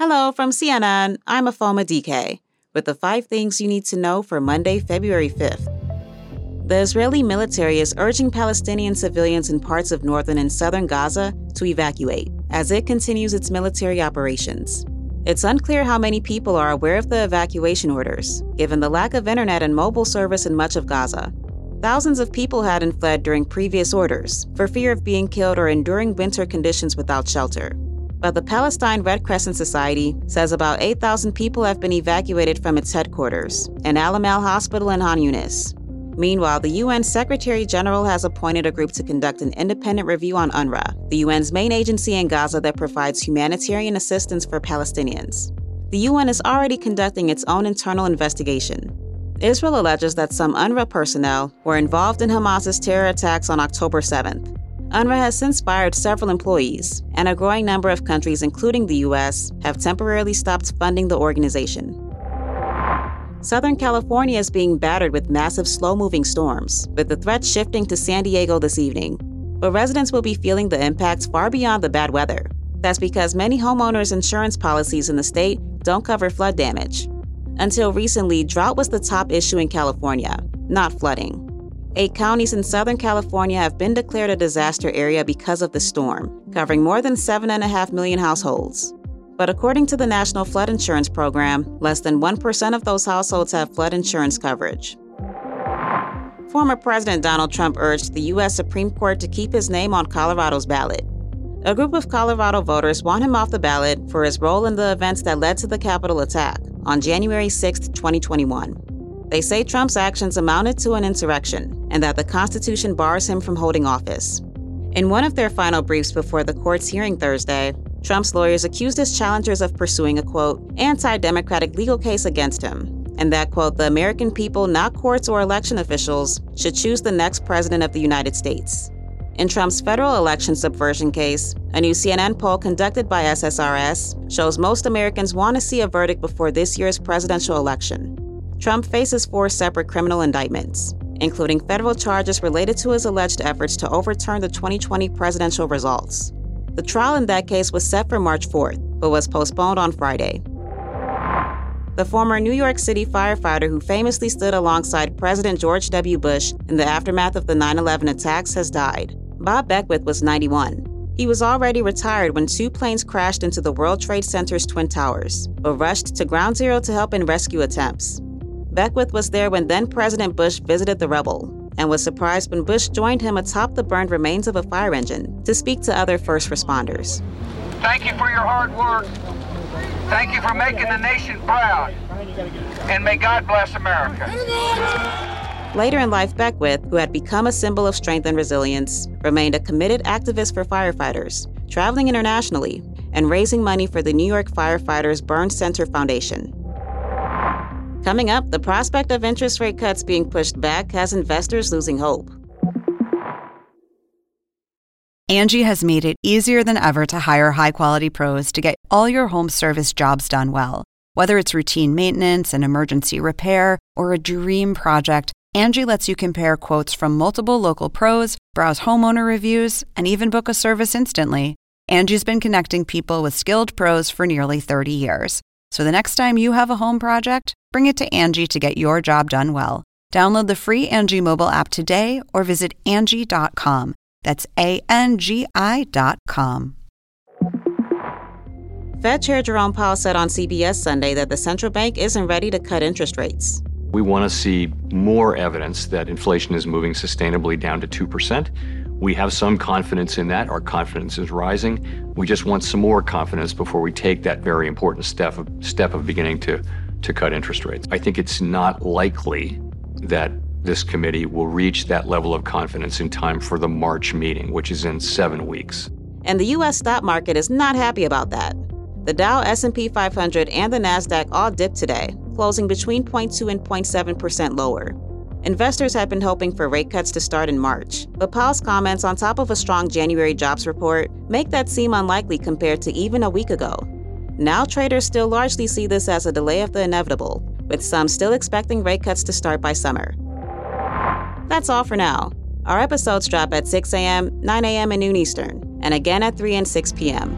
Hello from CNN. I'm Afoma DK with the five things you need to know for Monday, February 5th. The Israeli military is urging Palestinian civilians in parts of northern and southern Gaza to evacuate as it continues its military operations. It's unclear how many people are aware of the evacuation orders, given the lack of internet and mobile service in much of Gaza. Thousands of people hadn't fled during previous orders for fear of being killed or enduring winter conditions without shelter. But the Palestine Red Crescent Society says about 8,000 people have been evacuated from its headquarters, an Al Amal hospital in Khan Yunis. Meanwhile, the UN Secretary General has appointed a group to conduct an independent review on UNRWA, the UN's main agency in Gaza that provides humanitarian assistance for Palestinians. The UN is already conducting its own internal investigation. Israel alleges that some UNRWA personnel were involved in Hamas's terror attacks on October 7th. UNRWA has since fired several employees, and a growing number of countries, including the U.S., have temporarily stopped funding the organization. Southern California is being battered with massive slow moving storms, with the threat shifting to San Diego this evening. But residents will be feeling the impacts far beyond the bad weather. That's because many homeowners' insurance policies in the state don't cover flood damage. Until recently, drought was the top issue in California, not flooding. Eight counties in Southern California have been declared a disaster area because of the storm, covering more than 7.5 million households. But according to the National Flood Insurance Program, less than 1% of those households have flood insurance coverage. Former President Donald Trump urged the U.S. Supreme Court to keep his name on Colorado's ballot. A group of Colorado voters want him off the ballot for his role in the events that led to the Capitol attack on January 6, 2021. They say Trump's actions amounted to an insurrection and that the Constitution bars him from holding office. In one of their final briefs before the court's hearing Thursday, Trump's lawyers accused his challengers of pursuing a quote, anti democratic legal case against him, and that, quote, the American people, not courts or election officials, should choose the next president of the United States. In Trump's federal election subversion case, a new CNN poll conducted by SSRS shows most Americans want to see a verdict before this year's presidential election. Trump faces four separate criminal indictments, including federal charges related to his alleged efforts to overturn the 2020 presidential results. The trial in that case was set for March 4th, but was postponed on Friday. The former New York City firefighter who famously stood alongside President George W. Bush in the aftermath of the 9 11 attacks has died. Bob Beckwith was 91. He was already retired when two planes crashed into the World Trade Center's Twin Towers, but rushed to Ground Zero to help in rescue attempts. Beckwith was there when then President Bush visited the rubble and was surprised when Bush joined him atop the burned remains of a fire engine to speak to other first responders. Thank you for your hard work. Thank you for making the nation proud. And may God bless America. Later in life, Beckwith, who had become a symbol of strength and resilience, remained a committed activist for firefighters, traveling internationally and raising money for the New York Firefighters Burn Center Foundation. Coming up, the prospect of interest rate cuts being pushed back has investors losing hope. Angi has made it easier than ever to hire high quality pros to get all your home service jobs done well. Whether it's routine maintenance, an emergency repair, or a dream project, Angi lets you compare quotes from multiple local pros, browse homeowner reviews, and even book a service instantly. Angi's been connecting people with skilled pros for nearly 30 years. So the next time you have a home project, bring it to Angi to get your job done well. Download the free Angi mobile app today or visit Angi.com. That's A N G I.com. Fed Chair Jerome Powell said on CBS Sunday that the central bank isn't ready to cut interest rates. We want to see more evidence that inflation is moving sustainably down to 2%. We have some confidence in that. Our confidence is rising. We just want some more confidence before we take that very important step of, step of beginning to to cut interest rates. I think it's not likely that this committee will reach that level of confidence in time for the March meeting, which is in 7 weeks. And the US stock market is not happy about that. The Dow, S&P 500, and the Nasdaq all dipped today, closing between 0.2 and 0.7% lower. Investors had been hoping for rate cuts to start in March, but Powell's comments on top of a strong January jobs report make that seem unlikely compared to even a week ago. Now, traders still largely see this as a delay of the inevitable, with some still expecting rate cuts to start by summer. That's all for now. Our episodes drop at 6 a.m., 9 a.m., and noon Eastern, and again at 3 and 6 p.m.